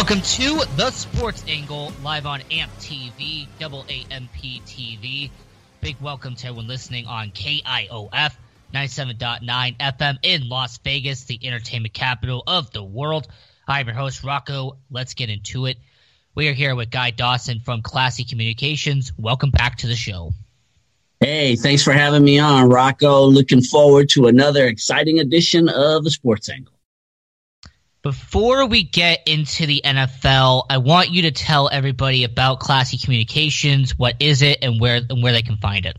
Welcome to the Sports Angle live on AMP TV, double AMP TV. Big welcome to everyone listening on KIOF 97.9 FM in Las Vegas, the entertainment capital of the world. I'm your host, Rocco. Let's get into it. We are here with Guy Dawson from Classy Communications. Welcome back to the show. Hey, thanks for having me on, Rocco. Looking forward to another exciting edition of the Sports Angle. Before we get into the NFL, I want you to tell everybody about Classy Communications. What is it, and where and where they can find it?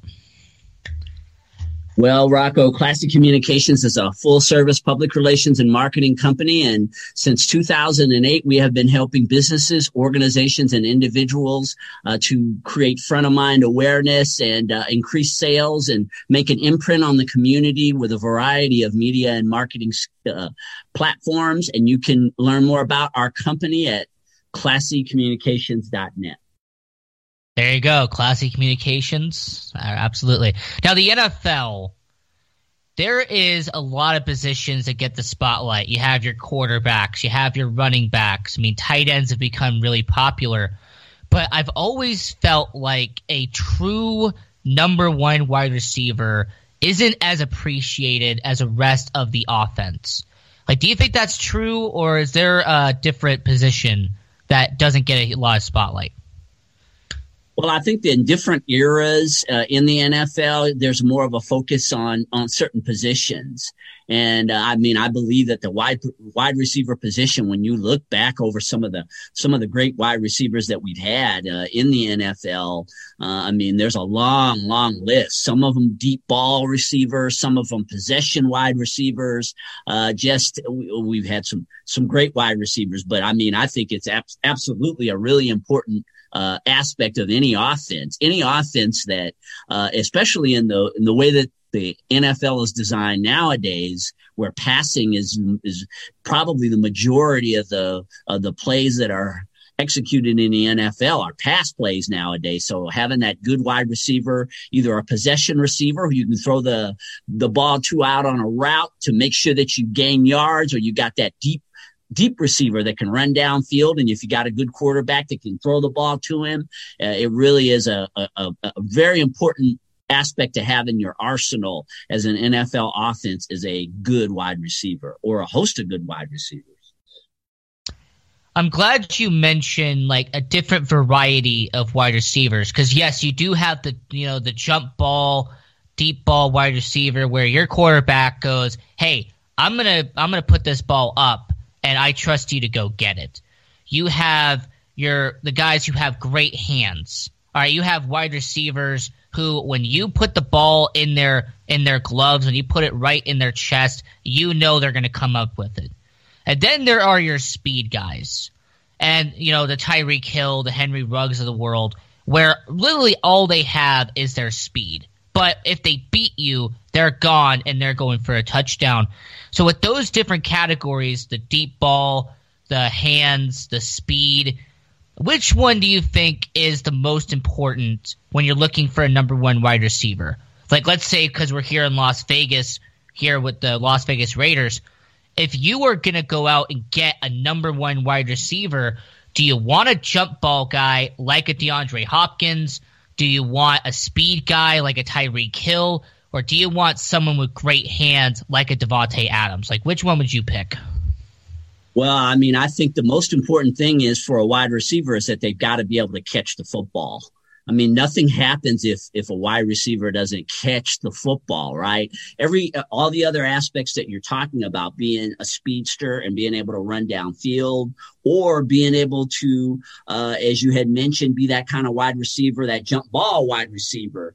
Well, Rocco, Classy Communications is a full service public relations and marketing company. And since 2008, we have been helping businesses, organizations, and individuals uh, to create front of mind awareness and uh, increase sales and make an imprint on the community with a variety of media and marketing uh, platforms. And you can learn more about our company at classycommunications.net. There you go, Classy Communications. Uh, absolutely. Now the NFL, there is a lot of positions that get the spotlight. You have your quarterbacks, you have your running backs. I mean, tight ends have become really popular, but I've always felt like a true number one wide receiver isn't as appreciated as the rest of the offense. Like, do you think that's true, or is there a different position that doesn't get a lot of spotlight? Well, I think in different eras uh, in the NFL, there's more of a focus on on certain positions, and uh, I mean, I believe that the wide wide receiver position, when you look back over some of the some of the great wide receivers that we've had uh, in the NFL, uh, I mean, there's a long, long list. Some of them deep ball receivers, some of them possession wide receivers. Uh, just we, have had some some great wide receivers, but I mean, I think it's ab- absolutely a really important uh, aspect of any offense, any offense that, uh, especially in the in the way that the NFL is designed nowadays, where passing is is probably the majority of the of the plays that are executed in the NFL are pass plays nowadays. So having that good wide receiver, either a possession receiver who you can throw the the ball to out on a route to make sure that you gain yards, or you got that deep deep receiver that can run downfield. And if you got a good quarterback that can throw the ball to him, uh, it really is a, a, a, very important aspect to have in your arsenal as an NFL offense is a good wide receiver or a host of good wide receivers. I'm glad you mentioned like a different variety of wide receivers because yes, you do have the you know the jump ball, deep ball wide receiver where your quarterback goes, "Hey, I'm gonna I'm gonna put this ball up," and I trust you to go get it. You have your the guys who have great hands. All right, you have wide receivers who when you put the ball in their in their gloves and you put it right in their chest, you know they're going to come up with it. And then there are your speed guys. And you know, the Tyreek Hill, the Henry Ruggs of the world where literally all they have is their speed. But if they beat you, they're gone and they're going for a touchdown. So with those different categories, the deep ball, the hands, the speed, which one do you think is the most important when you're looking for a number one wide receiver? Like let's say because we're here in Las Vegas, here with the Las Vegas Raiders, if you were gonna go out and get a number one wide receiver, do you want a jump ball guy like a DeAndre Hopkins? Do you want a speed guy like a Tyreek Hill? Or do you want someone with great hands like a Davante Adams? Like, which one would you pick? Well, I mean, I think the most important thing is for a wide receiver is that they've got to be able to catch the football. I mean, nothing happens if if a wide receiver doesn't catch the football, right? Every all the other aspects that you're talking about, being a speedster and being able to run downfield, or being able to, uh, as you had mentioned, be that kind of wide receiver, that jump ball wide receiver.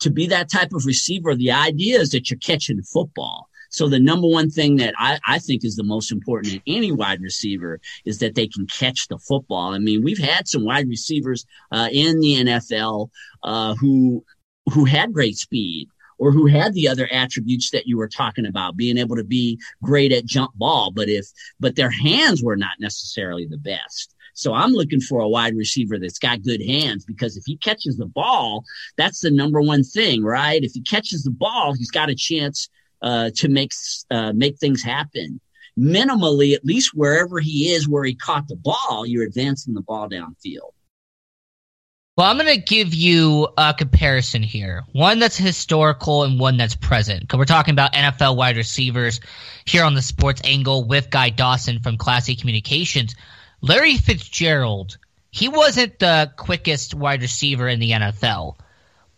To be that type of receiver, the idea is that you're catching football. So the number one thing that I, I think is the most important in any wide receiver is that they can catch the football. I mean, we've had some wide receivers uh, in the NFL uh, who who had great speed or who had the other attributes that you were talking about, being able to be great at jump ball, but if but their hands were not necessarily the best. So I'm looking for a wide receiver that's got good hands because if he catches the ball, that's the number one thing, right? If he catches the ball, he's got a chance uh, to make uh, make things happen. Minimally, at least wherever he is, where he caught the ball, you're advancing the ball downfield. Well, I'm going to give you a comparison here. One that's historical and one that's present. Because we're talking about NFL wide receivers here on the sports angle with Guy Dawson from Classy Communications. Larry Fitzgerald, he wasn't the quickest wide receiver in the NFL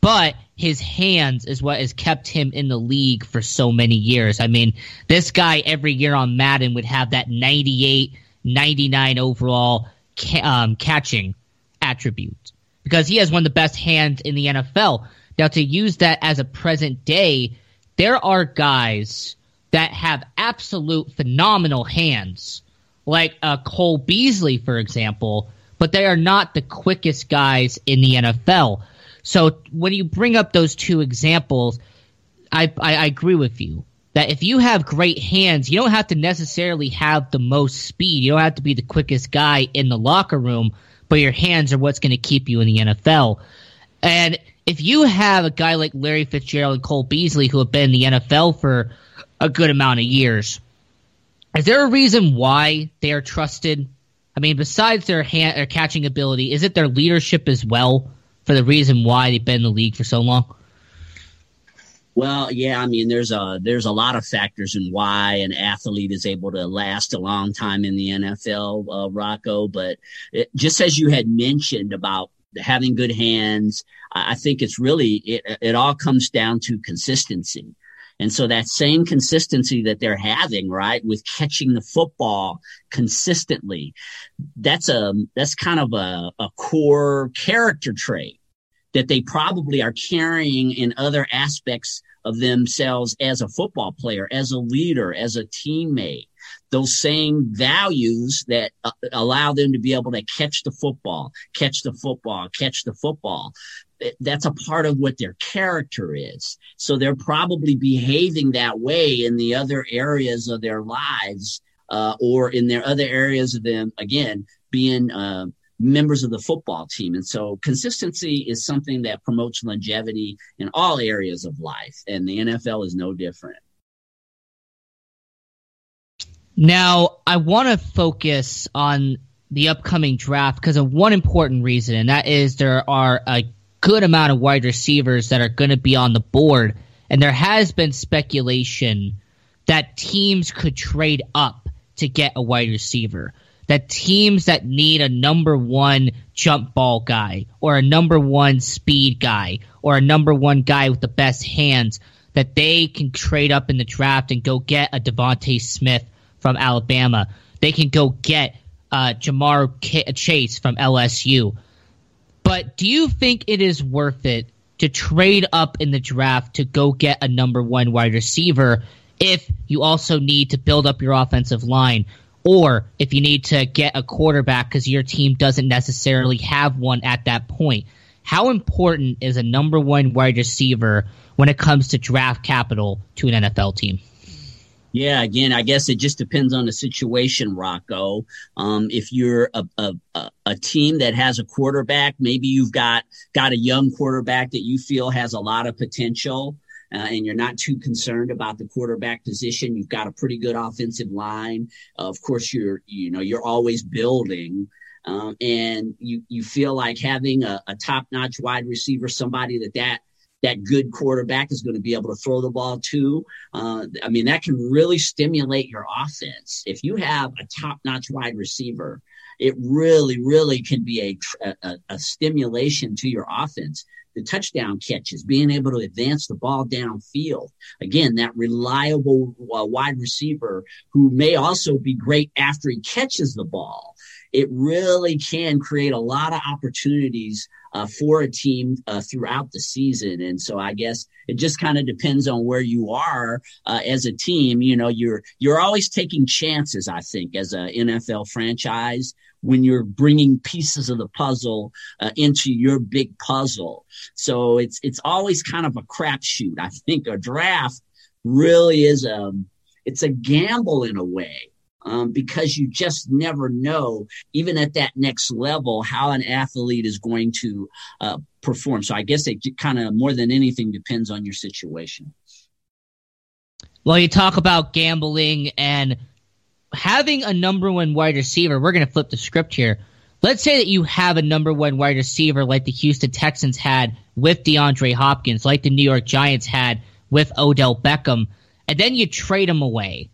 but his hands is what has kept him in the league for so many years. I mean, this guy every year on Madden would have that 98, 99 overall ca- um, catching attribute because he has one of the best hands in the NFL. Now, to use that as a present day, there are guys that have absolute phenomenal hands, like uh, Cole Beasley, for example, but they are not the quickest guys in the NFL. So when you bring up those two examples, I, I, I agree with you that if you have great hands, you don't have to necessarily have the most speed. You don't have to be the quickest guy in the locker room, but your hands are what's going to keep you in the NFL. And if you have a guy like Larry Fitzgerald and Cole Beasley who have been in the NFL for a good amount of years, is there a reason why they are trusted? I mean, besides their hand, their catching ability, is it their leadership as well? For the reason why they've been in the league for so long? Well, yeah, I mean, there's a there's a lot of factors in why an athlete is able to last a long time in the NFL, uh, Rocco. But it, just as you had mentioned about having good hands, I, I think it's really it, it all comes down to consistency. And so that same consistency that they're having, right, with catching the football consistently, that's a that's kind of a, a core character trait that they probably are carrying in other aspects of themselves as a football player, as a leader, as a teammate. Those same values that uh, allow them to be able to catch the football, catch the football, catch the football. That's a part of what their character is. So they're probably behaving that way in the other areas of their lives, uh, or in their other areas of them, again, being, uh, members of the football team. And so consistency is something that promotes longevity in all areas of life. And the NFL is no different. Now, I want to focus on the upcoming draft because of one important reason, and that is there are a good amount of wide receivers that are going to be on the board. And there has been speculation that teams could trade up to get a wide receiver that teams that need a number one jump ball guy or a number one speed guy or a number one guy with the best hands that they can trade up in the draft and go get a DeVonta Smith from Alabama. They can go get uh, Ja'Marr Chase from LSU. But do you think it is worth it to trade up in the draft to go get a number one wide receiver if you also need to build up your offensive line or if you need to get a quarterback because your team doesn't necessarily have one at that point. How important is a number one wide receiver when it comes to draft capital to an NFL team? Yeah, again, I guess it just depends on the situation, Rocco. Um, if you're a, a, a team that has a quarterback, maybe you've got got a young quarterback that you feel has a lot of potential uh, and you're not too concerned about the quarterback position. You've got a pretty good offensive line. Uh, of course, you're you know you're always building. Um, and you you feel like having a, a top notch wide receiver, somebody that that that good quarterback is going to be able to throw the ball to. Uh, I mean, that can really stimulate your offense. If you have a top notch wide receiver it really, really can be a, a, a stimulation to your offense the touchdown catches, being able to advance the ball downfield. Again, that reliable uh, wide receiver who may also be great after he catches the ball. It really can create a lot of opportunities uh, for a team uh, throughout the season. And so I guess it just kind of depends on where you are uh, as a team. You know, you're you're always taking chances. I think as an NFL franchise when you're bringing pieces of the puzzle uh, into your big puzzle. So it's it's always kind of a crapshoot. I think a draft really is a it's a gamble in a way um, because you just never know, even at that next level, how an athlete is going to uh, perform. So I guess it kind of more than anything depends on your situation. Well, you talk about gambling and having a number one wide receiver. We're going to flip the script here. Let's say that you have a number one wide receiver like the Houston Texans had with DeAndre Hopkins, like the New York Giants had with Odell Beckham, and then you trade him away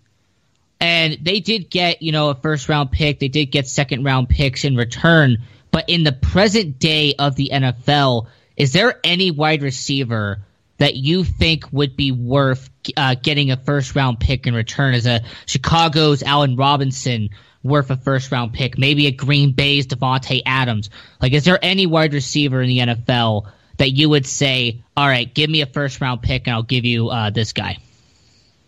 and they did get, you know, a first round pick. They did get second round picks in return. But in the present day of the NFL, is there any wide receiver that you think would be worth uh, getting a first round pick in return? As a Chicago's Allen Robinson worth a first round pick? Maybe a Green Bay's Davante Adams. Like, is there any wide receiver in the NFL that you would say, all right, give me a first round pick and I'll give you uh, this guy?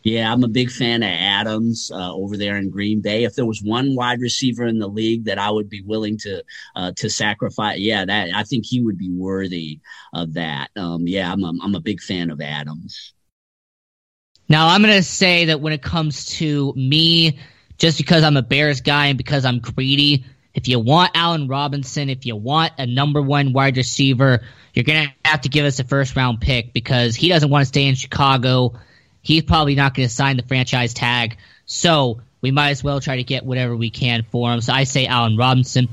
Yeah, I'm a big fan of Adams uh, over there in Green Bay. If there was one wide receiver in the league that I would be willing to uh, to sacrifice, yeah, that I think he would be worthy of that. Um, yeah, I'm a, I'm a big fan of Adams. Now I'm going to say that when it comes to me, just because I'm a Bears guy and because I'm greedy, if you want Allen Robinson, if you want a number one wide receiver, you're going to have to give us a first round pick because he doesn't want to stay in Chicago he's probably not going to sign the franchise tag. So we might as well try to get whatever we can for him. So I say Allen Robinson.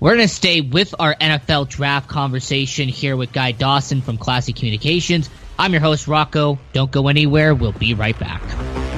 We're going to stay with our NFL draft conversation here with Guy Dawson from Classic Communications. I'm your host, Rocco. Don't go anywhere. We'll be right back.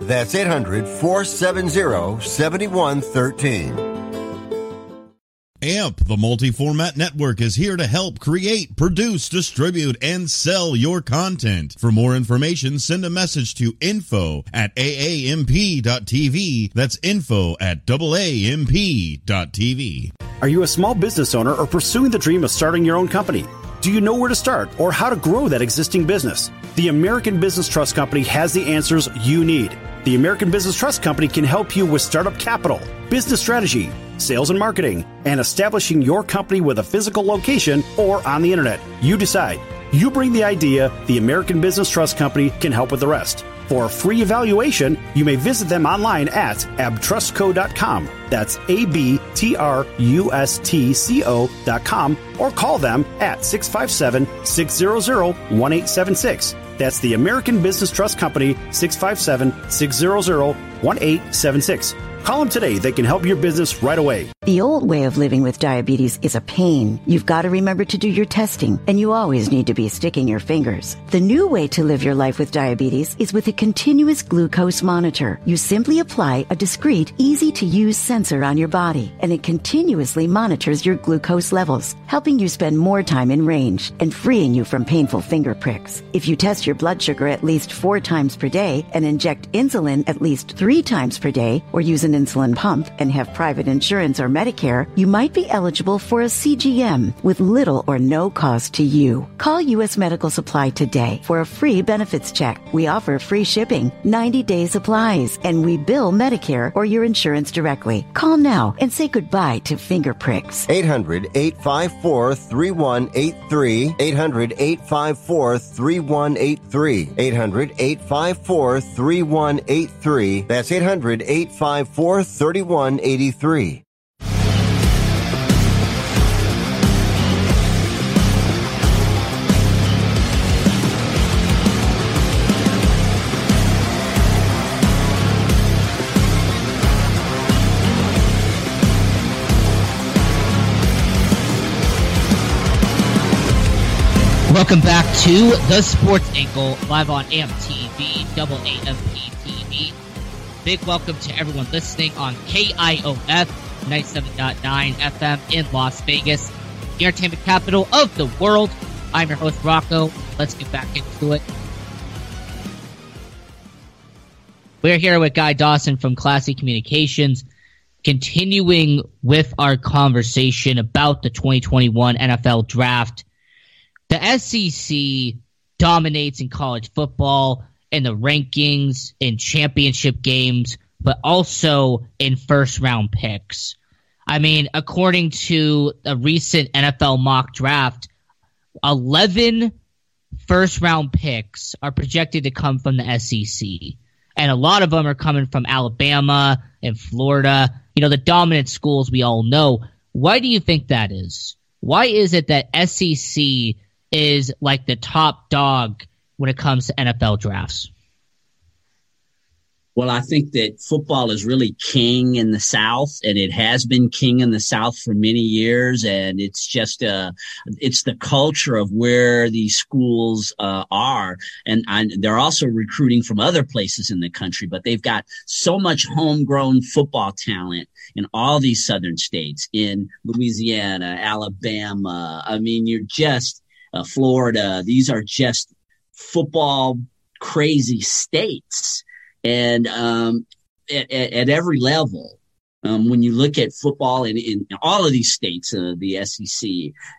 That's 800 470 7113. AMP, the multi format network, is here to help create, produce, distribute, and sell your content. For more information, send a message to info at aamp.tv. That's info at aamp.tv. Are you a small business owner or pursuing the dream of starting your own company? Do you know where to start or how to grow that existing business? The American Business Trust Company has the answers you need. The American Business Trust Company can help you with startup capital, business strategy, sales and marketing, and establishing your company with a physical location or on the internet. You decide. You bring the idea, the American Business Trust Company can help with the rest. For a free evaluation, you may visit them online at abtrustco.com. That's A B T R U S T C O.com or call them at 657 600 1876. That's the American Business Trust Company, 657 600 1876. Call them today. They can help your business right away. The old way of living with diabetes is a pain. You've got to remember to do your testing, and you always need to be sticking your fingers. The new way to live your life with diabetes is with a continuous glucose monitor. You simply apply a discreet, easy to use sensor on your body, and it continuously monitors your glucose levels, helping you spend more time in range and freeing you from painful finger pricks. If you test your blood sugar at least four times per day and inject insulin at least three times per day, or use an insulin pump and have private insurance or Medicare, you might be eligible for a CGM with little or no cost to you. Call U.S. Medical Supply today for a free benefits check. We offer free shipping, 90 day supplies, and we bill Medicare or your insurance directly. Call now and say goodbye to finger pricks. 800 854 3183. 800 854 3183. 800 854 3183. That's 800 854 3183. Welcome back to the Sports Angle, live on AMTV, double AMP. Big welcome to everyone listening on KIOF 97.9 FM in Las Vegas, the entertainment capital of the world. I'm your host, Rocco. Let's get back into it. We're here with Guy Dawson from Classy Communications, continuing with our conversation about the 2021 NFL Draft the SEC dominates in college football in the rankings, in championship games, but also in first round picks. I mean, according to a recent NFL mock draft, 11 first round picks are projected to come from the SEC. And a lot of them are coming from Alabama and Florida, you know, the dominant schools we all know. Why do you think that is? Why is it that SEC is like the top dog when it comes to NFL drafts? Well, I think that football is really king in the South, and it has been king in the South for many years. And it's just uh, it's the culture of where these schools uh, are, and, and they're also recruiting from other places in the country. But they've got so much homegrown football talent in all these southern states, in Louisiana, Alabama. I mean, you're just uh, Florida. These are just football crazy states, and um, at, at, every level. Um, when you look at football in, in all of these states, uh, the SEC,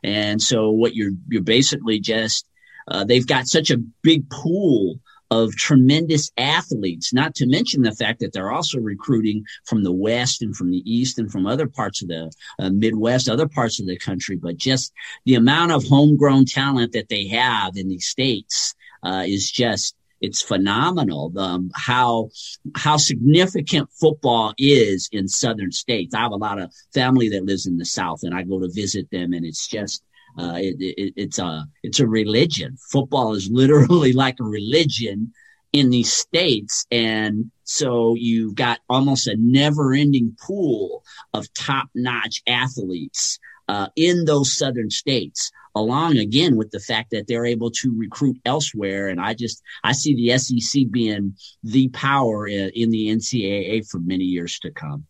and so what you're you're basically just uh, they've got such a big pool of tremendous athletes, not to mention the fact that they're also recruiting from the West and from the East and from other parts of the uh, Midwest, other parts of the country. But just the amount of homegrown talent that they have in these states uh, is just it's phenomenal um, how how significant football is in southern states. I have a lot of family that lives in the South, and I go to visit them, and it's just uh, it, it, it's a it's a religion. Football is literally like a religion in these states, and so you've got almost a never-ending pool of top-notch athletes uh, in those southern states. Along again with the fact that they're able to recruit elsewhere, and I just I see the SEC being the power in, the NCAA for many years to come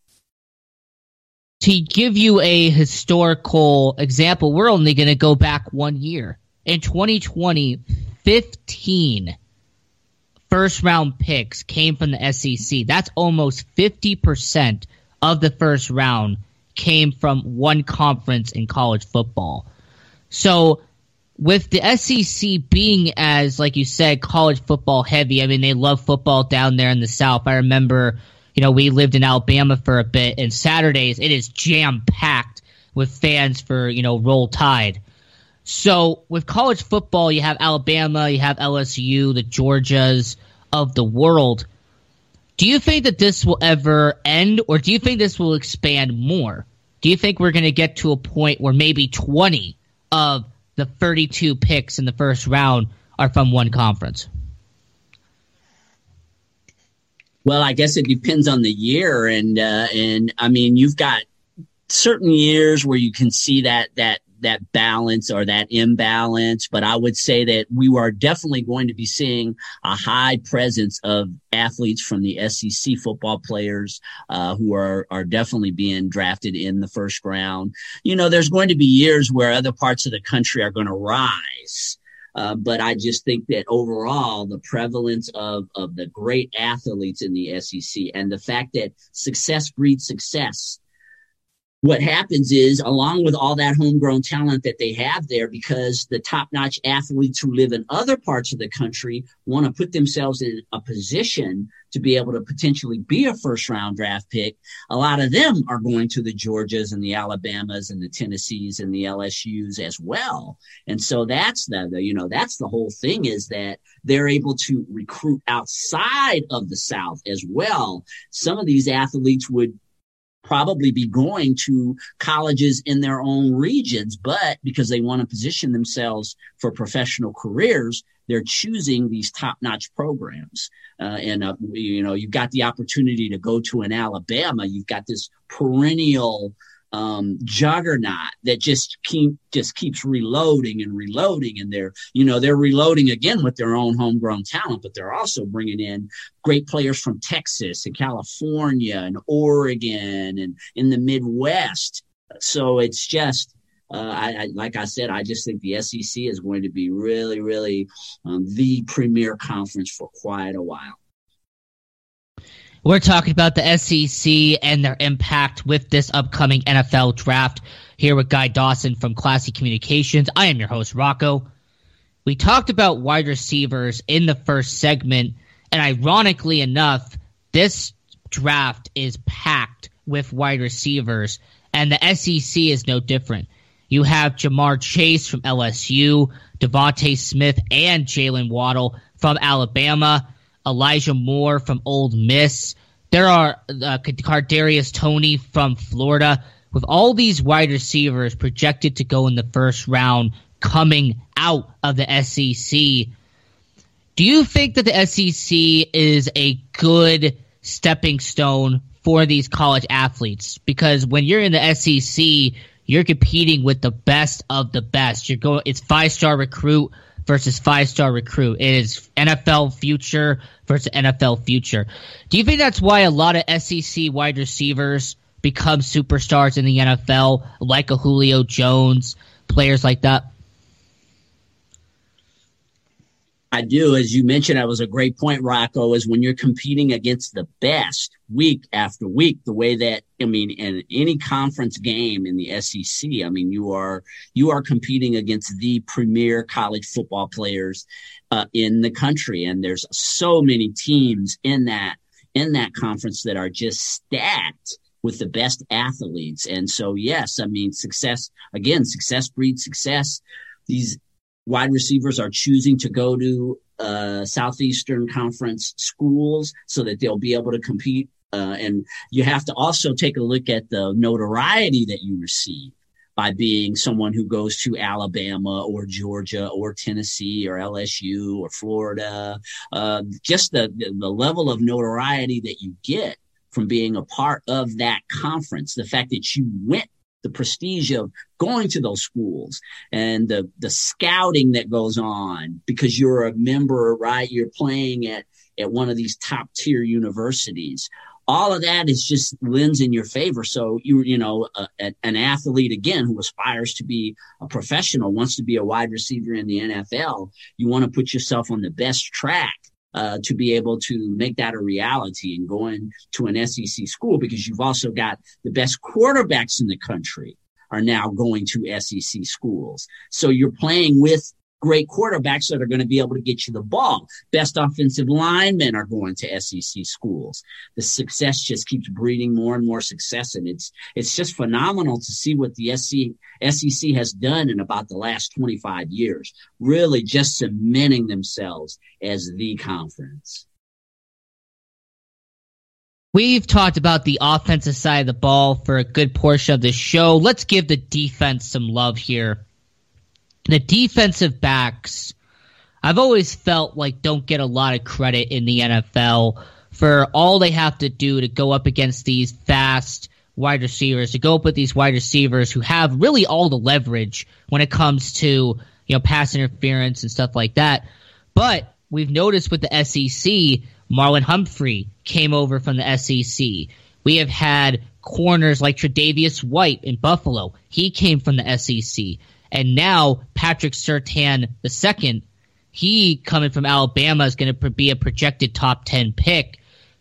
to give you a historical example, we're only going to go back one year. In 2020, 15 first round picks came from the SEC. That's almost 50% of the first round came from one conference in college football. So with the SEC being as, like you said, college football heavy, I mean, they love football down there in the South. I remember you know, we lived in Alabama for a bit, and Saturdays it is jam packed with fans for you know Roll Tide. So with college football, you have Alabama, you have LSU, the Georgias of the world. Do you think that this will ever end, or do you think this will expand more? Do you think we're going to get to a point where maybe 20 of the 32 picks in the first round are from one conference? Well, I guess it depends on the year, and uh, and I mean, you've got certain years where you can see that that that balance or that imbalance. But I would say that we are definitely going to be seeing a high presence of athletes from the SEC football players uh, who are are definitely being drafted in the first round. You know, there's going to be years where other parts of the country are going to rise. Uh, but I just think that overall, the prevalence of, of the great athletes in the SEC and the fact that success breeds success what happens is along with all that homegrown talent that they have there because the top-notch athletes who live in other parts of the country want to put themselves in a position to be able to potentially be a first round draft pick a lot of them are going to the georgias and the alabamas and the tennessees and the lsus as well. And so that's the, the you know that's the whole thing is that they're able to recruit outside of the south as well. Some of these athletes would probably be going to colleges in their own regions, but because they want to position themselves for professional careers, they're choosing these top-notch programs. Uh, and uh, you know, you've got the opportunity to go to an Alabama. You've got this perennial um, juggernaut that just keep just keeps reloading and reloading, and they're you know they're reloading again with their own homegrown talent, but they're also bringing in great players from Texas and California and Oregon and in the Midwest. So it's just uh, I, I, like I said, I just think the SEC is going to be really, really um, the premier conference for quite a while. We're talking about the SEC and their impact with this upcoming NFL draft here with Guy Dawson from Classy Communications. I am your host, Rocco. We talked about wide receivers in the first segment, and ironically enough, this draft is packed with wide receivers, and the SEC is no different. You have Ja'Marr Chase from LSU, DeVonta Smith, and Jaylen Waddle from Alabama. Elijah Moore from Ole Miss. There are uh, Kadarius Toney from Florida. With all these wide receivers projected to go in the first round coming out of the SEC, do you think that the SEC is a good stepping stone for these college athletes? Because when you're in the SEC, you're competing with the best of the best. You're going, it's five star recruit versus five star recruit. It is NFL future versus NFL future. Do you think that's why a lot of SEC wide receivers become superstars in the NFL, like a Julio Jones, players like that? I do. As you mentioned, that was a great point, Rocco, is when you're competing against the best week after week, the way that, I mean, in any conference game in the SEC, I mean, you are, you are competing against the premier college football players, uh, in the country. And there's so many teams in that, in that conference that are just stacked with the best athletes. And so, yes, I mean, success, again, success breeds success. These wide receivers are choosing to go to uh, Southeastern Conference schools so that they'll be able to compete. Uh, and you have to also take a look at the notoriety that you receive by being someone who goes to Alabama or Georgia or Tennessee or LSU or Florida. Uh, just the, the level of notoriety that you get from being a part of that conference, the fact that you went the prestige of going to those schools and the the scouting that goes on because you're a member, right? You're playing at at one of these top tier universities. All of that is just lends in your favor. So you you know a, a, an athlete again who aspires to be a professional wants to be a wide receiver in the NFL. You want to put yourself on the best track uh, to be able to make that a reality and going to an SEC school because you've also got the best quarterbacks in the country are now going to SEC schools. So you're playing with great quarterbacks that are going to be able to get you the ball. Best offensive linemen are going to SEC schools. The success just keeps breeding more and more success. And it's, it's just phenomenal to see what the SEC, SEC has done in about the last 25 years, really just cementing themselves as the conference. We've talked about the offensive side of the ball for a good portion of the show. Let's give the defense some love here the defensive backs, I've always felt like don't get a lot of credit in the NFL for all they have to do to go up against these fast wide receivers, to go up with these wide receivers who have really all the leverage when it comes to, you know, pass interference and stuff like that. But we've noticed with the SEC, Marlon Humphrey came over from the SEC. We have had corners like Tre'Davious White in Buffalo. He came from the SEC. And now Patrick Surtain II, he coming from Alabama is going to be a projected top 10 pick.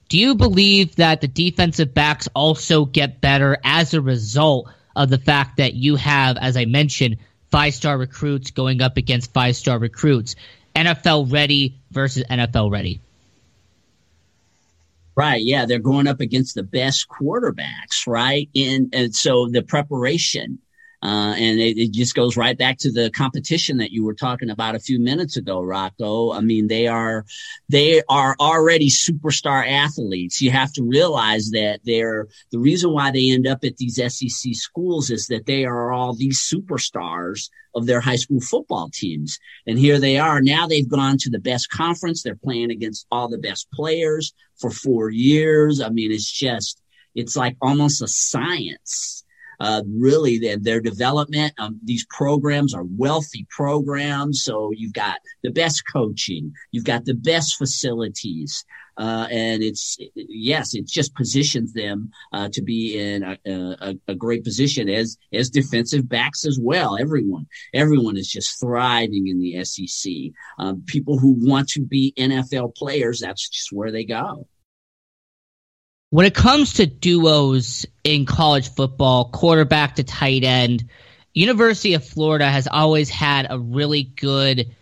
Do you believe that the defensive backs also get better as a result of the fact that you have, as I mentioned, five star recruits going up against five star recruits? NFL ready versus NFL ready. Right. Yeah. They're going up against the best quarterbacks. Right. And, and so the preparation, uh, and it, it, just goes right back to the competition that you were talking about a few minutes ago, Rocco. I mean, they are, they are already superstar athletes. You have to realize that they're, the reason why they end up at these SEC schools is that they are all these superstars of their high school football teams. And here they are. Now they've gone to the best conference. They're playing against all the best players for four years. I mean, it's just, it's like almost a science uh, really their, their development. Um, these programs are wealthy programs. So you've got the best coaching. You've got the best facilities. Uh, and it's yes, it just positions them uh, to be in a, a, a, great position as as defensive backs as well. Everyone, everyone is just thriving in the SEC. Um, people who want to be NFL players, that's just where they go. When it comes to duos in college football, quarterback to tight end, University of Florida has always had a really good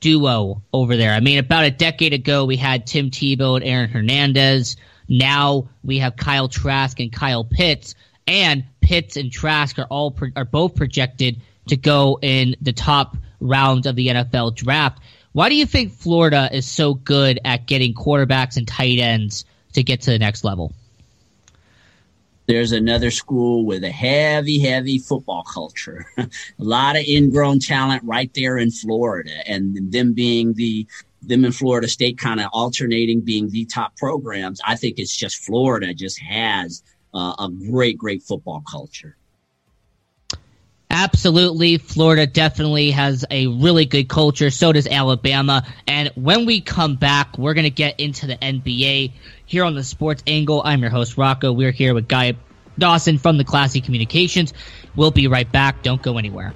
duo over there. I mean, about a decade ago, we had Tim Tebow and Aaron Hernandez. Now we have Kyle Trask and Kyle Pitts, and Pitts and Trask are all pro- are both projected to go in the top rounds of the NFL draft. Why do you think Florida is so good at getting quarterbacks and tight ends to get to the next level. There's another school with a heavy, heavy football culture. a lot of ingrown talent right there in Florida, and them being the them in Florida State kind of alternating being the top programs. I think it's just Florida just has uh, a great, great football culture. Absolutely. Florida definitely has a really good culture. So does Alabama. And when we come back, we're going to get into the NBA here on the Sports Angle. I'm your host, Rocco. We're here with Guy Dawson from the Classy Communications. We'll be right back. Don't go anywhere.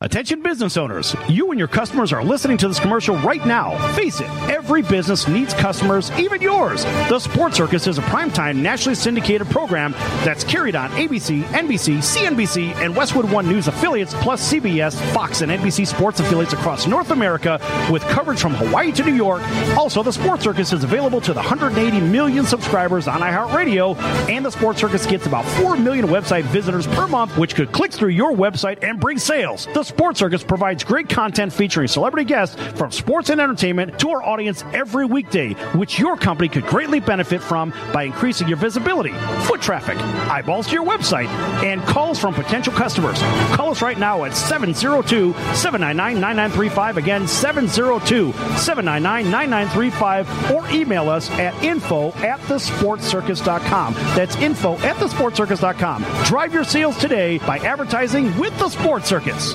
Attention business owners, you and your customers are listening to this commercial right now. Face it, every business needs customers, even yours. The Sports Circus is a primetime nationally syndicated program that's carried on ABC, NBC, CNBC, and Westwood One News affiliates, plus CBS, Fox, and NBC sports affiliates across North America with coverage from Hawaii to New York. Also, the Sports Circus is available to the 180 million subscribers on iHeartRadio, and the Sports Circus gets about 4 million website visitors per month, which could click through your website and bring sales. The Sports Circus provides great content featuring celebrity guests from sports and entertainment to our audience every weekday, which your company could greatly benefit from by increasing your visibility, foot traffic, eyeballs to your website, and calls from potential customers. Call us right now at 702 799 9935. Again, 702 799 9935, or email us at info at thesportscircus.com. That's info at thesportscircus.com. Drive your sales today by advertising with the Sports Circus.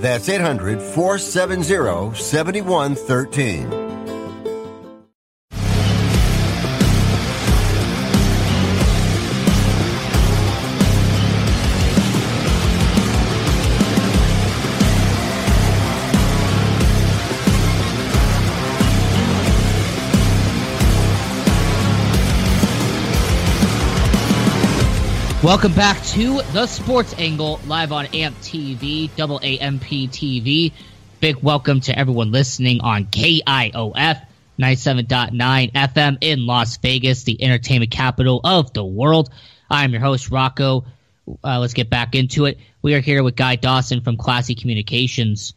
That's 800 470 7113. Welcome back to the Sports Angle live on AMP TV, double AMP TV. Big welcome to everyone listening on KIOF 97.9 FM in Las Vegas, the entertainment capital of the world. I'm your host, Rocco. Uh, let's get back into it. We are here with Guy Dawson from Classy Communications.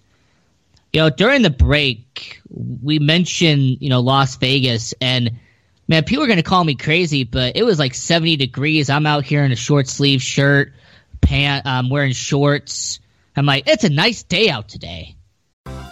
You know, during the break, we mentioned, you know, Las Vegas and – man, people are going to call me crazy, but it was like 70 degrees. I'm out here in a short sleeve shirt, pant, I'm wearing shorts. I'm like, it's a nice day out today.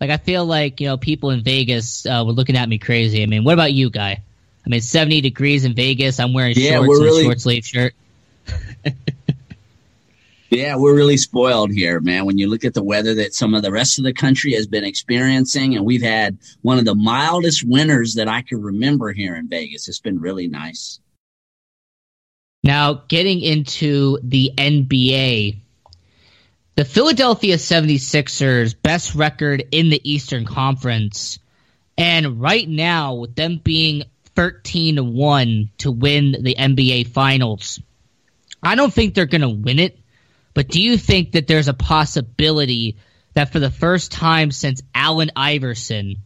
Like I feel like you know people in Vegas uh, were looking at me crazy. I mean, what about you, guy? I mean, seventy degrees in Vegas. I'm wearing yeah, shorts and really, a short sleeve shirt. yeah, we're really spoiled here, man. When you look at the weather that some of the rest of the country has been experiencing, and we've had one of the mildest winters that I can remember here in Vegas. It's been really nice. Now, getting into the NBA, the Philadelphia 76ers best record in the Eastern Conference. And right now, with them being 13 to 1 to win the NBA Finals, I don't think they're going to win it. But do you think that there's a possibility that for the first time since Allen Iverson,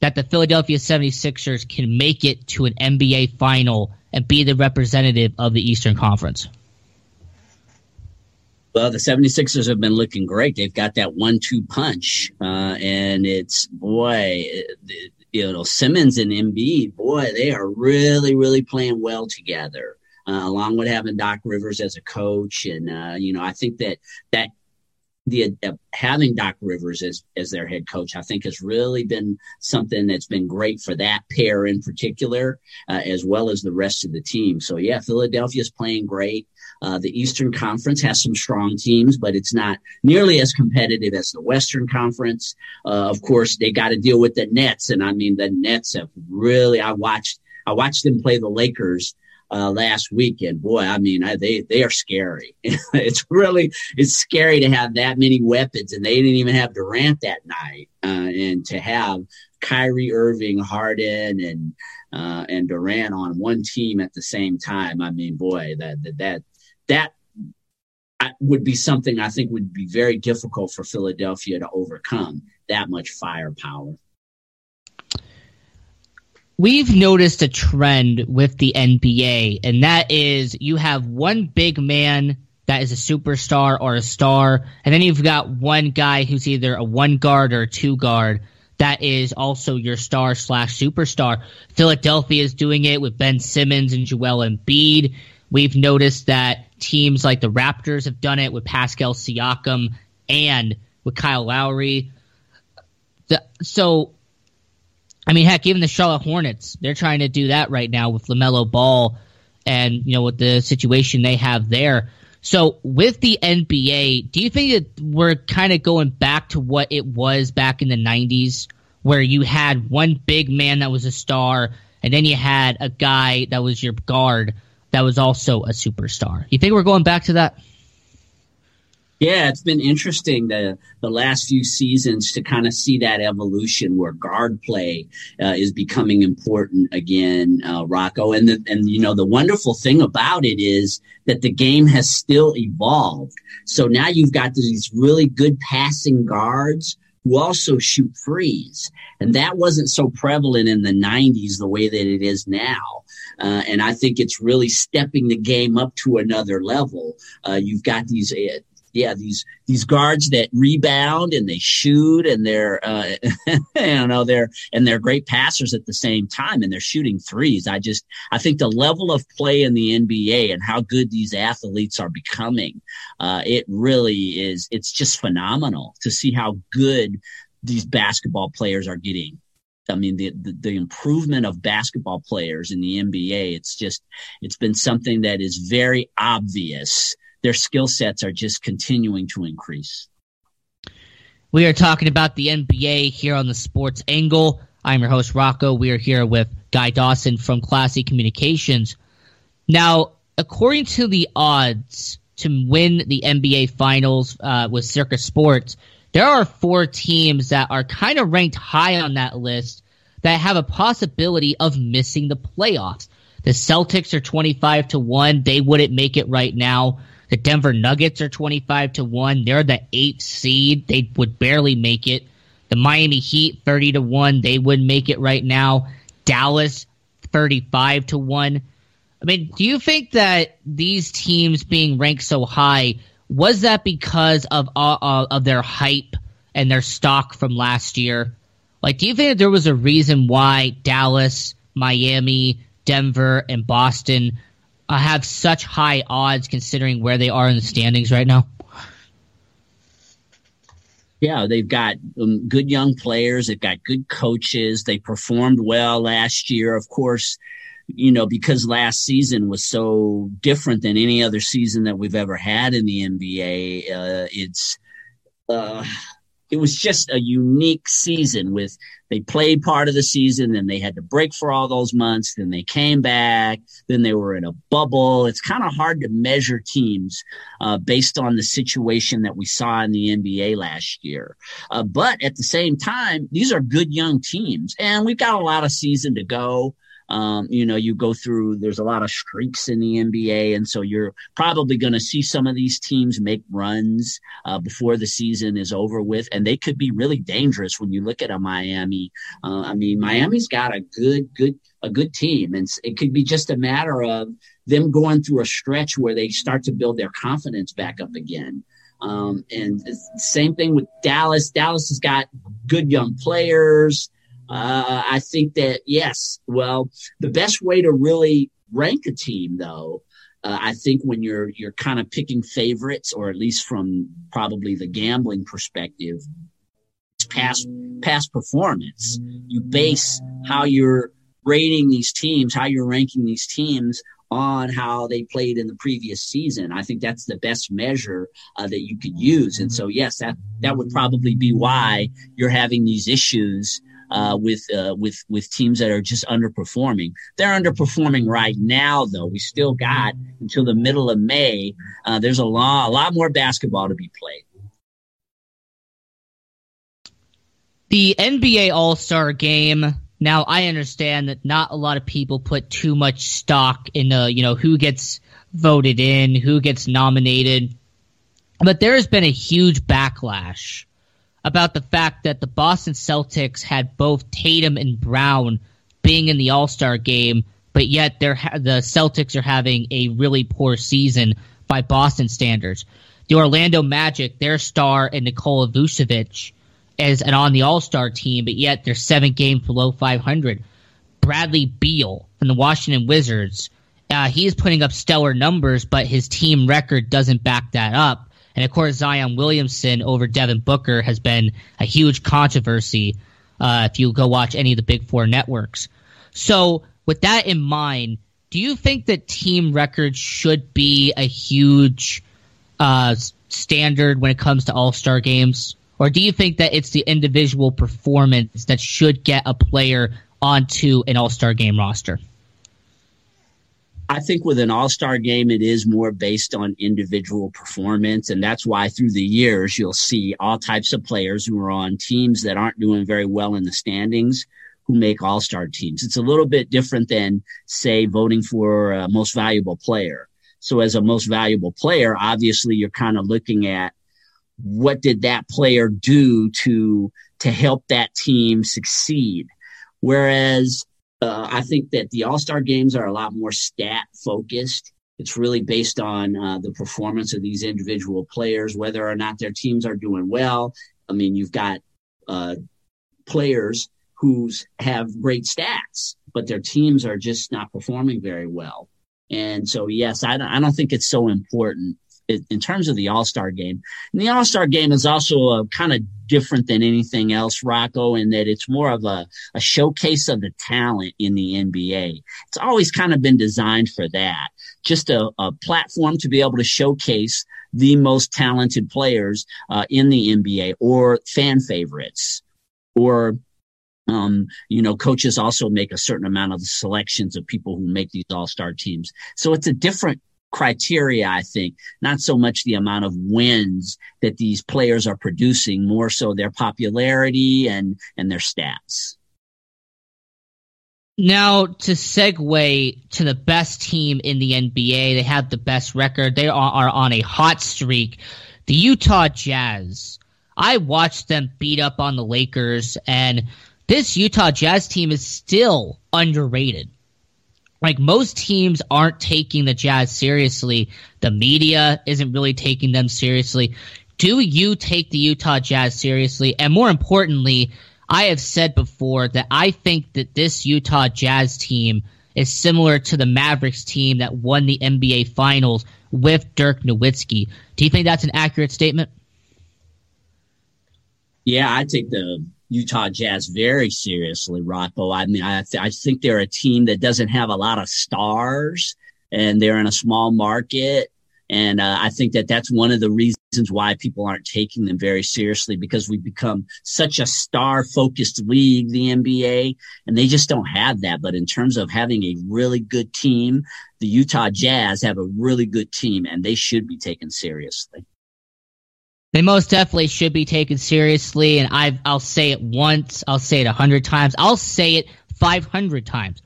that the Philadelphia 76ers can make it to an NBA final and be the representative of the Eastern Conference? Well, the 76ers have been looking great. They've got that one two punch. Uh, and it's, boy, you know, Simmons and Embiid, boy, they are really, really playing well together. Uh, along with having Doc Rivers as a coach, and uh, you know, I think that that the uh, having Doc Rivers as as their head coach, I think, has really been something that's been great for that pair in particular, uh, as well as the rest of the team. So yeah, Philadelphia's playing great. Uh, the Eastern Conference has some strong teams, but it's not nearly as competitive as the Western Conference. Uh, of course, they got to deal with the Nets, and I mean the Nets have really. I watched I watched them play the Lakers uh, last weekend. Boy, I mean, I, they they are scary. it's really it's scary to have that many weapons, and they didn't even have Durant that night, uh, and to have Kyrie Irving, Harden, and uh, and Durant on one team at the same time. I mean, boy, that that that that would be something I think would be very difficult for Philadelphia to overcome. That much firepower we've noticed a trend with the NBA, and that is you have one big man that is a superstar or a star, and then you've got one guy who's either a one guard or a two guard that is also your star slash superstar. Philadelphia is doing it with Ben Simmons and Joel Embiid. We've noticed that teams like the Raptors have done it with Pascal Siakam and with Kyle Lowry. The, so I mean, heck, even the Charlotte Hornets, they're trying to do that right now with LaMelo Ball and, you know, with the situation they have there. So with the NBA, do you think that we're kind of going back to what it was back in the 90s where you had one big man that was a star and then you had a guy that was your guard that was also a superstar? You think we're going back to that? Yeah, it's been interesting the the last few seasons to kind of see that evolution where guard play uh, is becoming important again, uh, Rocco. And the, and you know the wonderful thing about it is that the game has still evolved. So now you've got these really good passing guards who also shoot threes. And that wasn't so prevalent in the 90s the way that it is now. Uh, and I think it's really stepping the game up to another level. Uh, you've got these uh, yeah, these these guards that rebound and they shoot and they're uh, you know they're and they're great passers at the same time and they're shooting threes. I just I think the level of play in the NBA and how good these athletes are becoming, uh, it really is. It's just phenomenal to see how good these basketball players are getting. I mean, the, the, the, improvement of basketball players in the NBA, it's just, it's been something that is very obvious their skill sets are just continuing to increase. We are talking about the NBA here on the Sports Angle. I'm your host, Rocco. We are here with Guy Dawson from Classy Communications. Now, according to the odds to win the NBA Finals uh, with Circa Sports, there are four teams that are kind of ranked high on that list that have a possibility of missing the playoffs. The Celtics are 25 to 1. They wouldn't make it right now. The Denver Nuggets are 25 to 1. They're the eighth seed. They would barely make it. The Miami Heat 30 to 1. They wouldn't make it right now. Dallas 35 to 1. I mean, do you think that these teams being ranked so high was that because of uh, uh, of their hype and their stock from last year? Like, do you think that there was a reason why Dallas, Miami, Denver, and Boston uh, have such high odds considering where they are in the standings right now? Yeah, they've got um, good young players. They've got good coaches. They performed well last year. Of course, you know, because last season was so different than any other season that we've ever had in the NBA. Uh, it's, uh, it was just a unique season with they played part of the season then they had to break for all those months then they came back then they were in a bubble it's kind of hard to measure teams uh, based on the situation that we saw in the nba last year uh, but at the same time these are good young teams and we've got a lot of season to go um, you know, you go through, there's a lot of streaks in the NBA. And so you're probably going to see some of these teams make runs uh, before the season is over with. And they could be really dangerous when you look at a Miami. Uh, I mean, Miami's got a good, good, a good team. And it could be just a matter of them going through a stretch where they start to build their confidence back up again. Um, and same thing with Dallas. Dallas has got good young players. Uh, I think that yes. Well, the best way to really rank a team, though, uh, I think when you're you're kind of picking favorites, or at least from probably the gambling perspective, past past performance. You base how you're rating these teams, how you're ranking these teams on how they played in the previous season. I think that's the best measure uh, that you could use. And so, yes, that that would probably be why you're having these issues uh, with uh, with with teams that are just underperforming. They're underperforming right now, though. We still got until the middle of May. Uh, there's a lot a lot more basketball to be played. The NBA All Star Game. Now I understand that not a lot of people put too much stock in uh, you know who gets voted in, who gets nominated, but there has been a huge backlash about the fact that the Boston Celtics had both Tatum and Brown being in the All Star game, but yet they're ha- the Celtics are having a really poor season by Boston standards. The Orlando Magic, their star and Nikola Vucevic, is an on the All Star team, but yet they're seven games below 500. Bradley Beal from the Washington Wizards, uh, he's putting up stellar numbers, but his team record doesn't back that up. And of course, Zion Williamson over Devin Booker has been a huge controversy uh, if you go watch any of the big four networks. So, with that in mind, do you think that team records should be a huge uh, standard when it comes to All Star games? Or do you think that it's the individual performance that should get a player onto an All Star game roster? I think with an all star game, it is more based on individual performance. And that's why through the years, you'll see all types of players who are on teams that aren't doing very well in the standings who make all star teams. It's a little bit different than, say, voting for a most valuable player. So as a most valuable player, obviously you're kind of looking at what did that player do to, to help that team succeed? Whereas uh, I think that the All Star games are a lot more stat focused. It's really based on uh, the performance of these individual players, whether or not their teams are doing well. I mean, you've got uh, players who have great stats, but their teams are just not performing very well. And so, yes, I I don't think it's so important in terms of the All Star game. And the All Star game is also a kind of different than anything else, Rocco, in that it's more of a, a showcase of the talent in the NBA. It's always kind of been designed for that. Just a, a platform to be able to showcase the most talented players uh, in the NBA or fan favorites or um, you know, coaches also make a certain amount of the selections of people who make these all star teams. So it's a different criteria, I think, not so much the amount of wins that these players are producing, more so their popularity and, and their stats. Now, to segue to the best team in the NBA, they have the best record. They are, are on a hot streak. The Utah Jazz. I watched them beat up on the Lakers, and this Utah Jazz team is still underrated like most teams aren't taking the Jazz seriously. The media isn't really taking them seriously. Do you take the Utah Jazz seriously? And more importantly, I have said before that I think that this Utah Jazz team is similar to the Mavericks team that won the NBA Finals with Dirk Nowitzki. Do you think that's an accurate statement? Yeah, I take the Utah Jazz very seriously, Rocco. I mean, I, th- I think they're a team that doesn't have a lot of stars and they're in a small market. And uh, I think that that's one of the reasons why people aren't taking them very seriously because we've become such a star focused league, the NBA, and they just don't have that. But in terms of having a really good team, the Utah Jazz have a really good team and they should be taken seriously. They most definitely should be taken seriously, and i I'll say it once, I'll say it a hundred times, I'll say it 500 times.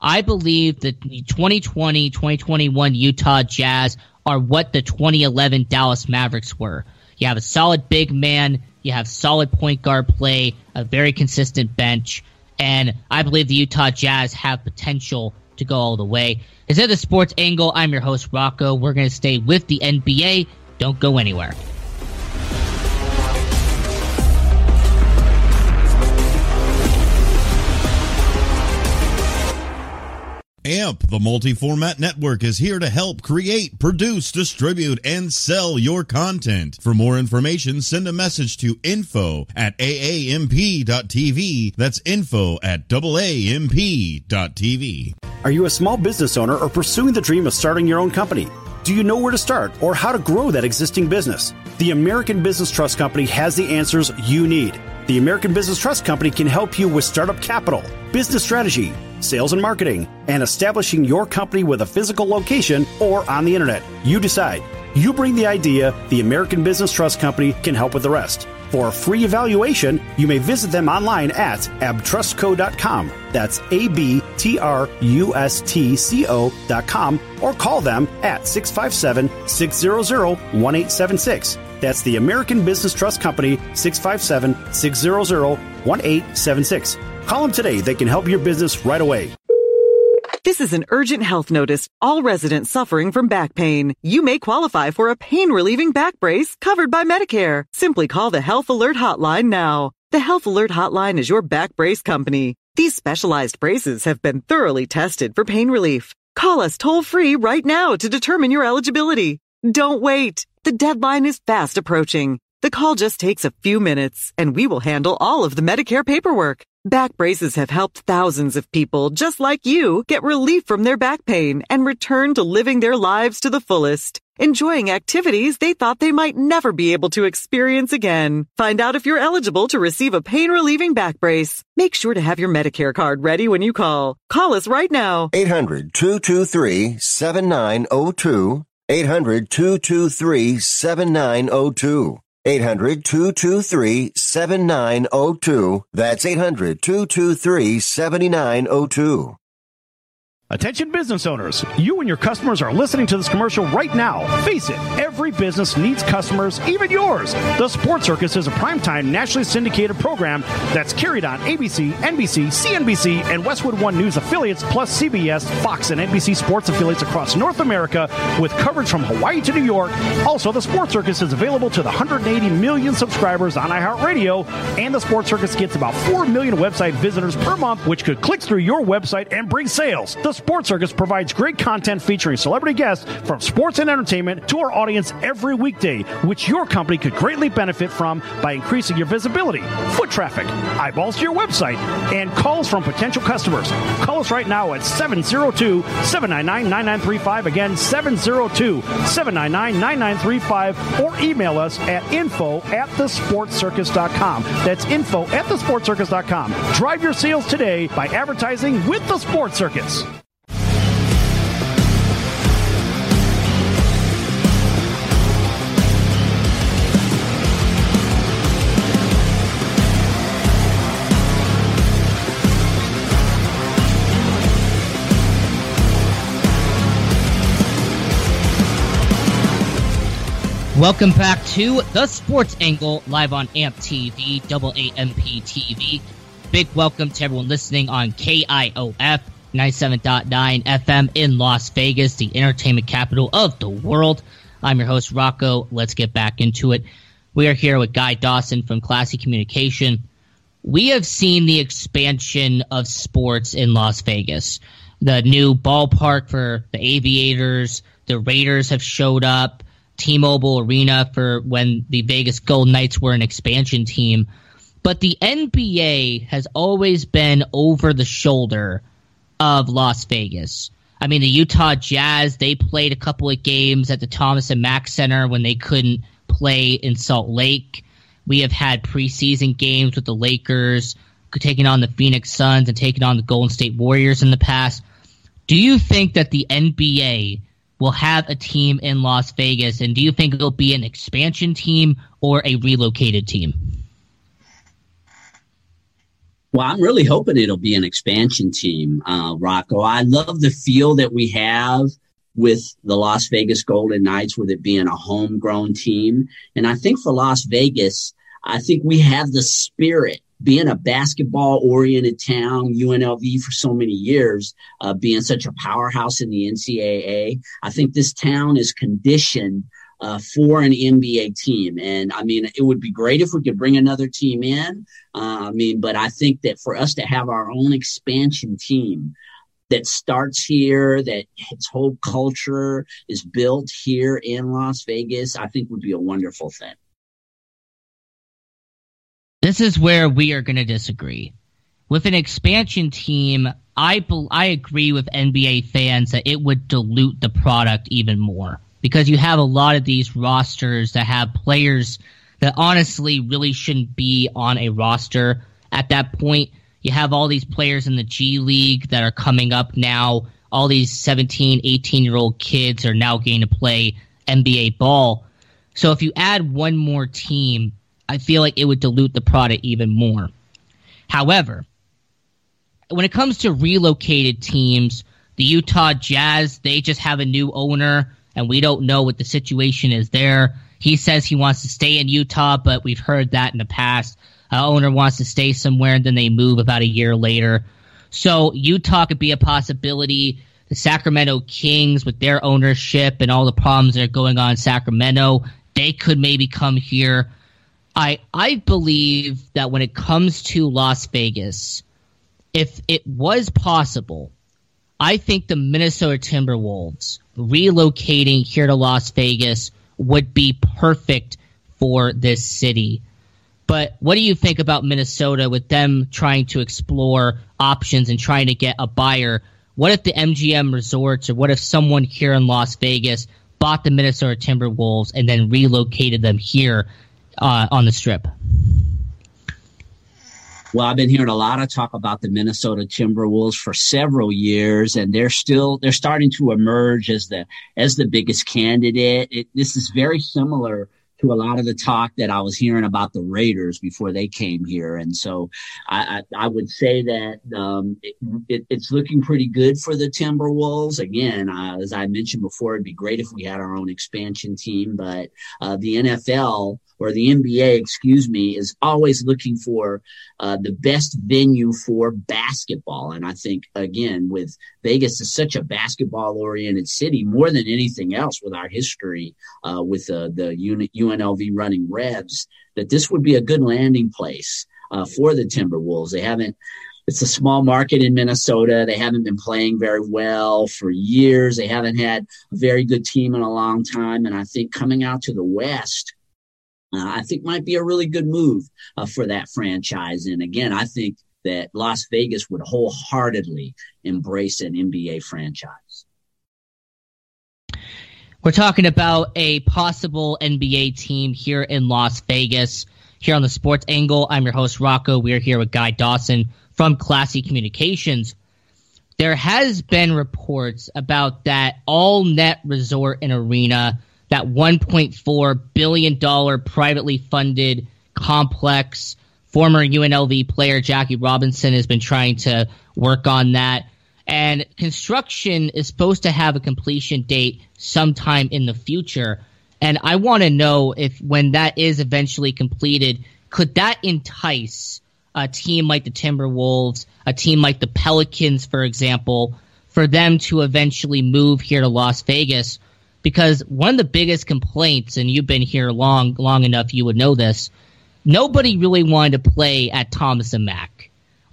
I believe that the 2020, 2021 Utah Jazz are what the 2011 Dallas Mavericks were. You have a solid big man, you have solid point guard play, a very consistent bench, and I believe the Utah Jazz have potential to go all the way. Is that the sports angle? I'm your host, Rocco. We're going to stay with the NBA. Don't go anywhere. AMP, the multi format network, is here to help create, produce, distribute, and sell your content. For more information, send a message to info at aamp.tv. That's info at aamp.tv. Are you a small business owner or pursuing the dream of starting your own company? Do you know where to start or how to grow that existing business? The American Business Trust Company has the answers you need. The American Business Trust Company can help you with startup capital, business strategy, sales and marketing, and establishing your company with a physical location or on the internet. You decide. You bring the idea, the American Business Trust Company can help with the rest. For a free evaluation, you may visit them online at abtrustco.com. That's A B T R U S T C O.com or call them at 657 600 1876. That's the American Business Trust Company, 657 600 1876. Call them today. They can help your business right away. This is an urgent health notice. All residents suffering from back pain. You may qualify for a pain relieving back brace covered by Medicare. Simply call the Health Alert Hotline now. The Health Alert Hotline is your back brace company. These specialized braces have been thoroughly tested for pain relief. Call us toll free right now to determine your eligibility. Don't wait. The deadline is fast approaching. The call just takes a few minutes and we will handle all of the Medicare paperwork. Back braces have helped thousands of people just like you get relief from their back pain and return to living their lives to the fullest, enjoying activities they thought they might never be able to experience again. Find out if you're eligible to receive a pain relieving back brace. Make sure to have your Medicare card ready when you call. Call us right now. 800 223 7902. 800 223 7902. 800 223 7902. That's 800 223 7902. Attention business owners, you and your customers are listening to this commercial right now. Face it, every business needs customers, even yours. The Sports Circus is a primetime nationally syndicated program that's carried on ABC, NBC, CNBC, and Westwood One News affiliates, plus CBS, Fox, and NBC sports affiliates across North America with coverage from Hawaii to New York. Also, the Sports Circus is available to the 180 million subscribers on iHeartRadio, and the Sports Circus gets about 4 million website visitors per month, which could click through your website and bring sales. The Sports Circus provides great content featuring celebrity guests from sports and entertainment to our audience every weekday, which your company could greatly benefit from by increasing your visibility, foot traffic, eyeballs to your website, and calls from potential customers. Call us right now at 702 799 9935. Again, 702 799 9935, or email us at info at thesportscircus.com. That's info at thesportscircus.com. Drive your sales today by advertising with the Sports Circus. Welcome back to the Sports Angle live on AMP TV, double AMP TV. Big welcome to everyone listening on KIOF 97.9 FM in Las Vegas, the entertainment capital of the world. I'm your host, Rocco. Let's get back into it. We are here with Guy Dawson from Classy Communication. We have seen the expansion of sports in Las Vegas. The new ballpark for the Aviators, the Raiders have showed up. T-Mobile Arena for when the Vegas Golden Knights were an expansion team. But the NBA has always been over the shoulder of Las Vegas. I mean, the Utah Jazz, they played a couple of games at the Thomas and Mack Center when they couldn't play in Salt Lake. We have had preseason games with the Lakers taking on the Phoenix Suns and taking on the Golden State Warriors in the past. Do you think that the NBA will have a team in Las Vegas, and do you think it'll be an expansion team or a relocated team? Well, I'm really hoping it'll be an expansion team, uh, Rocco. I love the feel that we have with the Las Vegas Golden Knights, with it being a homegrown team. And I think for Las Vegas, I think we have the spirit being a basketball oriented town, UNLV for so many years, uh, being such a powerhouse in the NCAA, I think this town is conditioned uh, for an NBA team. And I mean, it would be great if we could bring another team in. Uh, I mean, but I think that for us to have our own expansion team, that starts here, that its whole culture is built here in Las Vegas, I think would be a wonderful thing. This is where we are going to disagree. With an expansion team, I I agree with NBA fans that it would dilute the product even more because you have a lot of these rosters that have players that honestly really shouldn't be on a roster at that point. You have all these players in the G League that are coming up now. All these 17, 18 year old kids are now getting to play NBA ball. So if you add one more team, I feel like it would dilute the product even more. However, when it comes to relocated teams, the Utah Jazz, they just have a new owner and we don't know what the situation is there. He says he wants to stay in Utah, but we've heard that in the past. Uh, owner wants to stay somewhere and then they move about a year later. So Utah could be a possibility. The Sacramento Kings with their ownership and all the problems that are going on in Sacramento, they could maybe come here. I I believe that when it comes to Las Vegas, if it was possible, I think the Minnesota Timberwolves relocating here to Las Vegas would be perfect for this city. But what do you think about Minnesota with them trying to explore options and trying to get a buyer? What if the MGM Resorts or what if someone here in Las Vegas bought the Minnesota Timberwolves and then relocated them here uh, on the strip? Well, I've been hearing a lot of talk about the Minnesota Timberwolves for several years, and they're still they're starting to emerge as the as the biggest candidate. It, this is very similar to a lot of the talk that I was hearing about the Raiders before they came here. And so I, I, I would say that um, it, it, it's looking pretty good for the Timberwolves. Again, uh, as I mentioned before, it'd be great if we had our own expansion team, but uh, the NFL or the NBA, excuse me, is always looking for uh, the best venue for basketball. And I think, again, with Vegas is such a basketball oriented city more than anything else with our history uh, with the UNLV running Rebs, that this would be a good landing place uh, for the Timberwolves. They haven't it's a small market in Minnesota. They haven't been playing very well for years. They haven't had a very good team in a long time. And I think coming out to the West, uh, I think might be a really good move uh, for that franchise. And again, I think that Las Vegas would wholeheartedly embrace an NBA franchise. We're talking about a possible NBA team here in Las Vegas. Here on the Sports Angle, I'm your host, Rocco. We're here with Guy Dawson from Classy Communications. There has been reports about that all net resort and arena that $1.4 billion privately funded complex. Former UNLV player Jackie Robinson has been trying to work on that. And construction is supposed to have a completion date sometime in the future. And I want to know if when that is eventually completed, could that entice a team like the Timberwolves, a team like the Pelicans, for example, for them to eventually move here to Las Vegas because one of the biggest complaints, and you've been here long long enough, you would know this. Nobody really wanted to play at Thomas and Mack.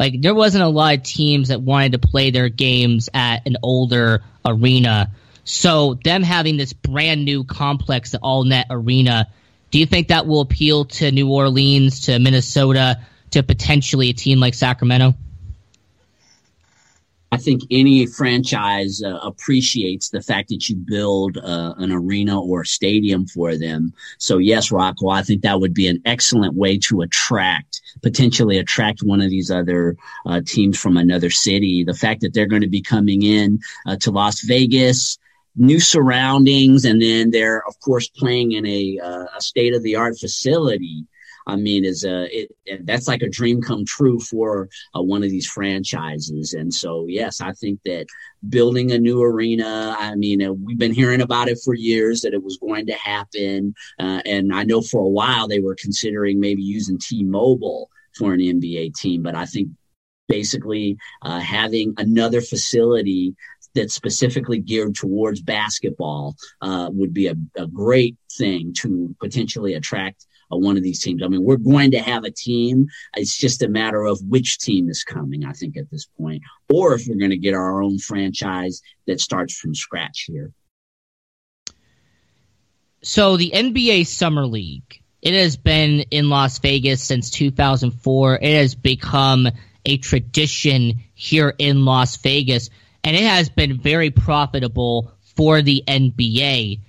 Like there wasn't a lot of teams that wanted to play their games at an older arena. So them having this brand new complex, the all net arena, do you think that will appeal to New Orleans, to Minnesota, to potentially a team like Sacramento? I think any franchise uh, appreciates the fact that you build uh, an arena or a stadium for them. So yes, Rocco, I think that would be an excellent way to attract, potentially attract one of these other uh, teams from another city. The fact that they're going to be coming in uh, to Las Vegas, new surroundings, and then they're of course playing in a, uh, a state of the art facility. I mean, is a it, that's like a dream come true for uh, one of these franchises. And so, yes, I think that building a new arena. I mean, uh, we've been hearing about it for years that it was going to happen, uh, and I know for a while they were considering maybe using T-Mobile for an NBA team, but I think basically uh, having another facility that's specifically geared towards basketball uh, would be a, a, great thing to potentially attract uh, one of these teams. I mean, we're going to have a team. It's just a matter of which team is coming, I think, at this point, or if we're going to get our own franchise that starts from scratch here. So the NBA Summer League, it has been in Las Vegas since 2004. It has become a tradition here in Las Vegas, and it has been very profitable for the NBA.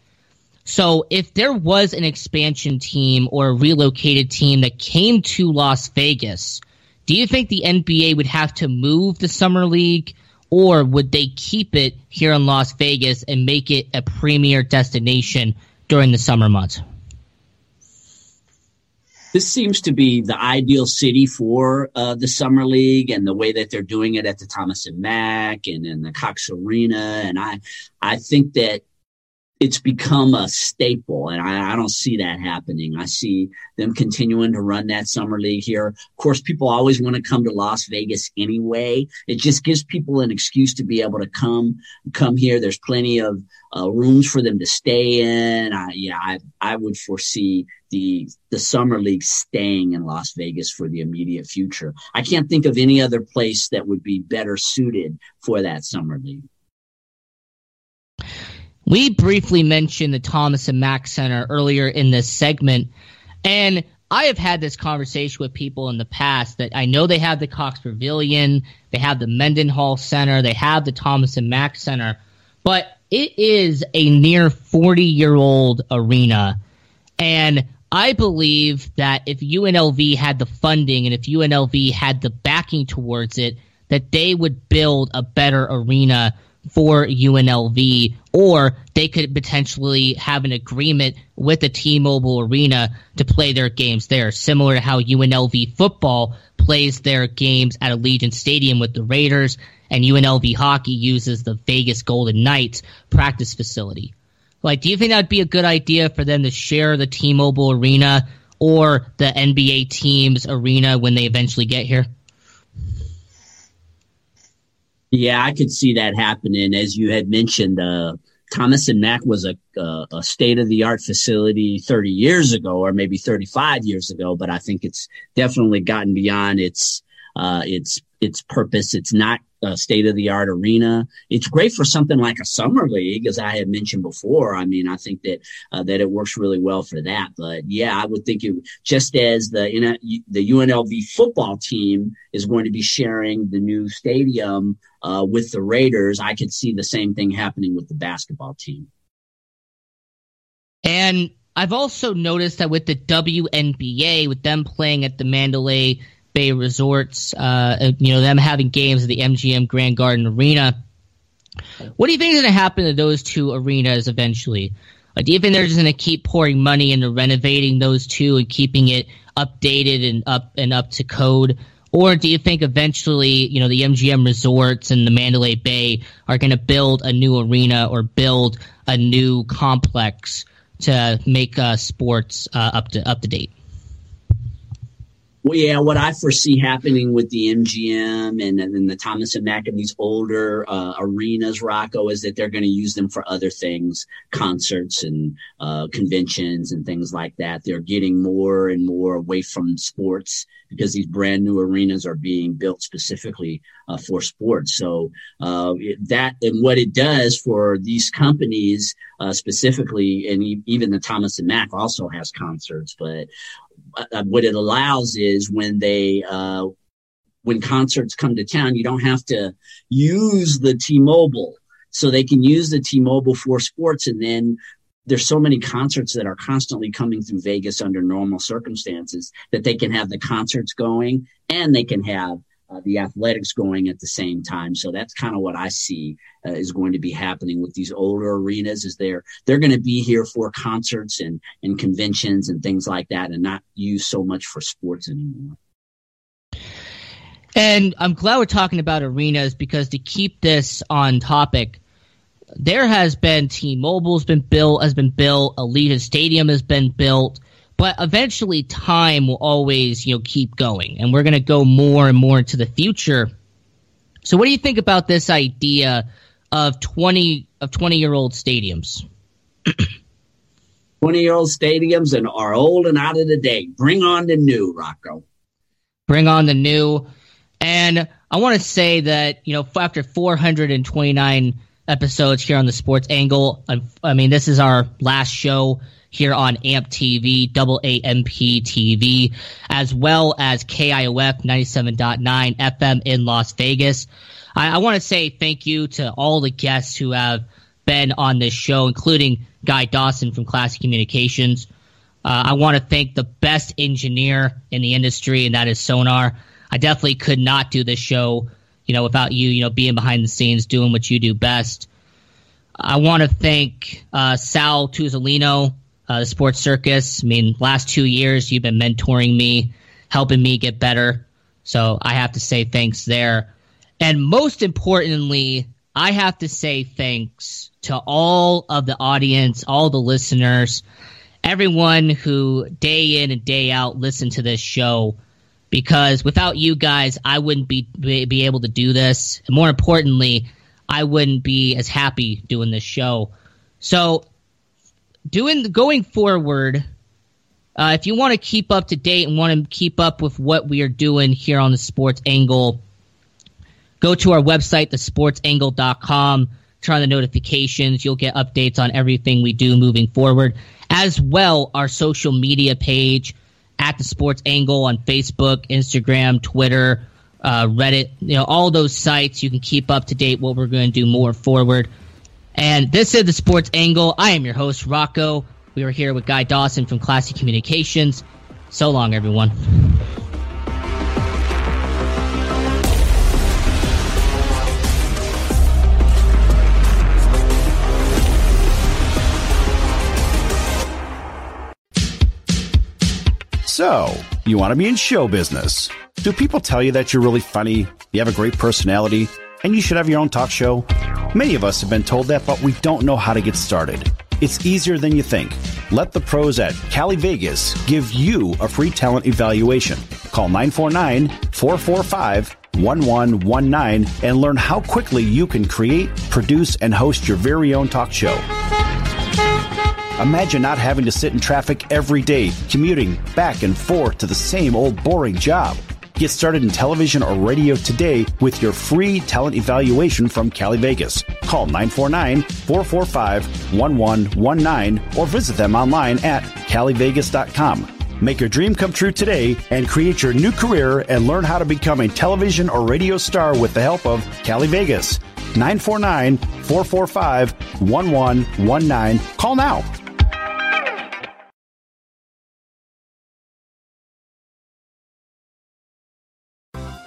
So if there was an expansion team or a relocated team that came to Las Vegas, do you think the NBA would have to move the summer league or would they keep it here in Las Vegas and make it a premier destination during the summer months? This seems to be the ideal city for uh, the summer league, and the way that they're doing it at the Thomas and Mack and in the Cox Arena. And I, I think that it's become a staple, and I, I, don't see that happening. I see them continuing to run that summer league here. Of course, people always want to come to Las Vegas anyway. It just gives people an excuse to be able to come come here. There's plenty of uh, rooms for them to stay in. I, yeah, I, I would foresee the the summer league staying in Las Vegas for the immediate future. I can't think of any other place that would be better suited for that summer league. We briefly mentioned the Thomas and Mack Center earlier in this segment, and I have had this conversation with people in the past that I know they have the Cox Pavilion, they have the Mendenhall Center, they have the Thomas and Mack Center, but it is a near 40 year old arena. And I believe that if UNLV had the funding and if UNLV had the backing towards it, that they would build a better arena for UNLV, or they could potentially have an agreement with the T-Mobile Arena to play their games there, similar to how UNLV football plays their games at Allegiant Stadium with the Raiders, and UNLV hockey uses the Vegas Golden Knights practice facility. Like, do you think that would be a good idea for them to share the T-Mobile Arena or the NBA team's arena when they eventually get here? Yeah, I could see that happening. As you had mentioned, uh, Thomas and Mack was a, a state of the art facility 30 years ago, or maybe 35 years ago, but I think it's definitely gotten beyond its, uh, its, its purpose. It's not uh, state of the art arena. It's great for something like a summer league, as I had mentioned before. I mean, I think that uh, that it works really well for that. But yeah, I would think it just as the the UNLV football team is going to be sharing the new stadium uh, with the Raiders, I could see the same thing happening with the basketball team. And I've also noticed that with the WNBA, with them playing at the Mandalay Bay Resorts, uh, you know, them having games at the MGM Grand Garden Arena. What do you think is going to happen to those two arenas eventually? Uh, do you think they're just going to keep pouring money into renovating those two and keeping it updated and up and up to code? Or do you think eventually, you know, the MGM Resorts and the Mandalay Bay are going to build a new arena or build a new complex to make uh, sports uh, up to up to date? Well, yeah, what I foresee happening with the MGM and, and the Thomas and Mack and these older uh, arenas, Rocco, is that they're going to use them for other things, concerts and uh, conventions and things like that. They're getting more and more away from sports because these brand new arenas are being built specifically uh, for sports. So uh, that and what it does for these companies uh, specifically, and even the Thomas and Mack also has concerts, but uh, what it allows is when they uh, when concerts come to town, you don't have to use the T-Mobile, so they can use the T-Mobile for sports, and then there's so many concerts that are constantly coming through Vegas under normal circumstances that they can have the concerts going and they can have uh, the athletics going at the same time. So that's kind of what I see uh, is going to be happening with these older arenas is they're, they're going to be here for concerts and, and conventions and things like that and not used so much for sports anymore. And I'm glad we're talking about arenas because to keep this on topic, there has been T-Mobile's been built, has been built, Allegiant Stadium has been built but eventually time will always, you know, keep going and we're going to go more and more into the future. So what do you think about this idea of 20 of 20 year old stadiums? 20 year old stadiums and are old and out of the date. Bring on the new, Rocco. Bring on the new. And I want to say that, you know, after 429 episodes here on the Sports Angle, I, I mean, this is our last show here on AMP TV, double TV, as well as KIOF 97.9 FM in Las Vegas. I, I want to say thank you to all the guests who have been on this show, including Guy Dawson from Classic Communications. Uh, I want to thank the best engineer in the industry, and that is Sonar. I definitely could not do this show, you know, without you, you know, being behind the scenes, doing what you do best. I want to thank uh, Sal Tuzolino, uh, the Sports Circus. I mean, last two years you've been mentoring me, helping me get better. So I have to say thanks there. And most importantly, I have to say thanks to all of the audience, all the listeners, everyone who day in and day out listen to this show. Because without you guys, I wouldn't be be able to do this. And more importantly, I wouldn't be as happy doing this show. So, doing going forward, uh, if you want to keep up to date and want to keep up with what we are doing here on the Sports Angle, go to our website, thesportsangle.com. Turn on the notifications. You'll get updates on everything we do moving forward. As well, our social media page at the Sports Angle on Facebook, Instagram, Twitter, uh, Reddit, you know, all those sites. You can keep up to date what we're going to do more forward. And this is the Sports Angle. I am your host, Rocco. We are here with Guy Dawson from Classic Communications. So long, everyone. So, you want to be in show business. Do people tell you that you're really funny, you have a great personality, and you should have your own talk show? Many of us have been told that, but we don't know how to get started. It's easier than you think. Let the pros at Cali Vegas give you a free talent evaluation. Call 949 445 1119 and learn how quickly you can create, produce, and host your very own talk show. Imagine not having to sit in traffic every day, commuting back and forth to the same old boring job. Get started in television or radio today with your free talent evaluation from Cali Vegas. Call 949 445 1119 or visit them online at calivegas.com. Make your dream come true today and create your new career and learn how to become a television or radio star with the help of Cali Vegas. 949 445 1119. Call now.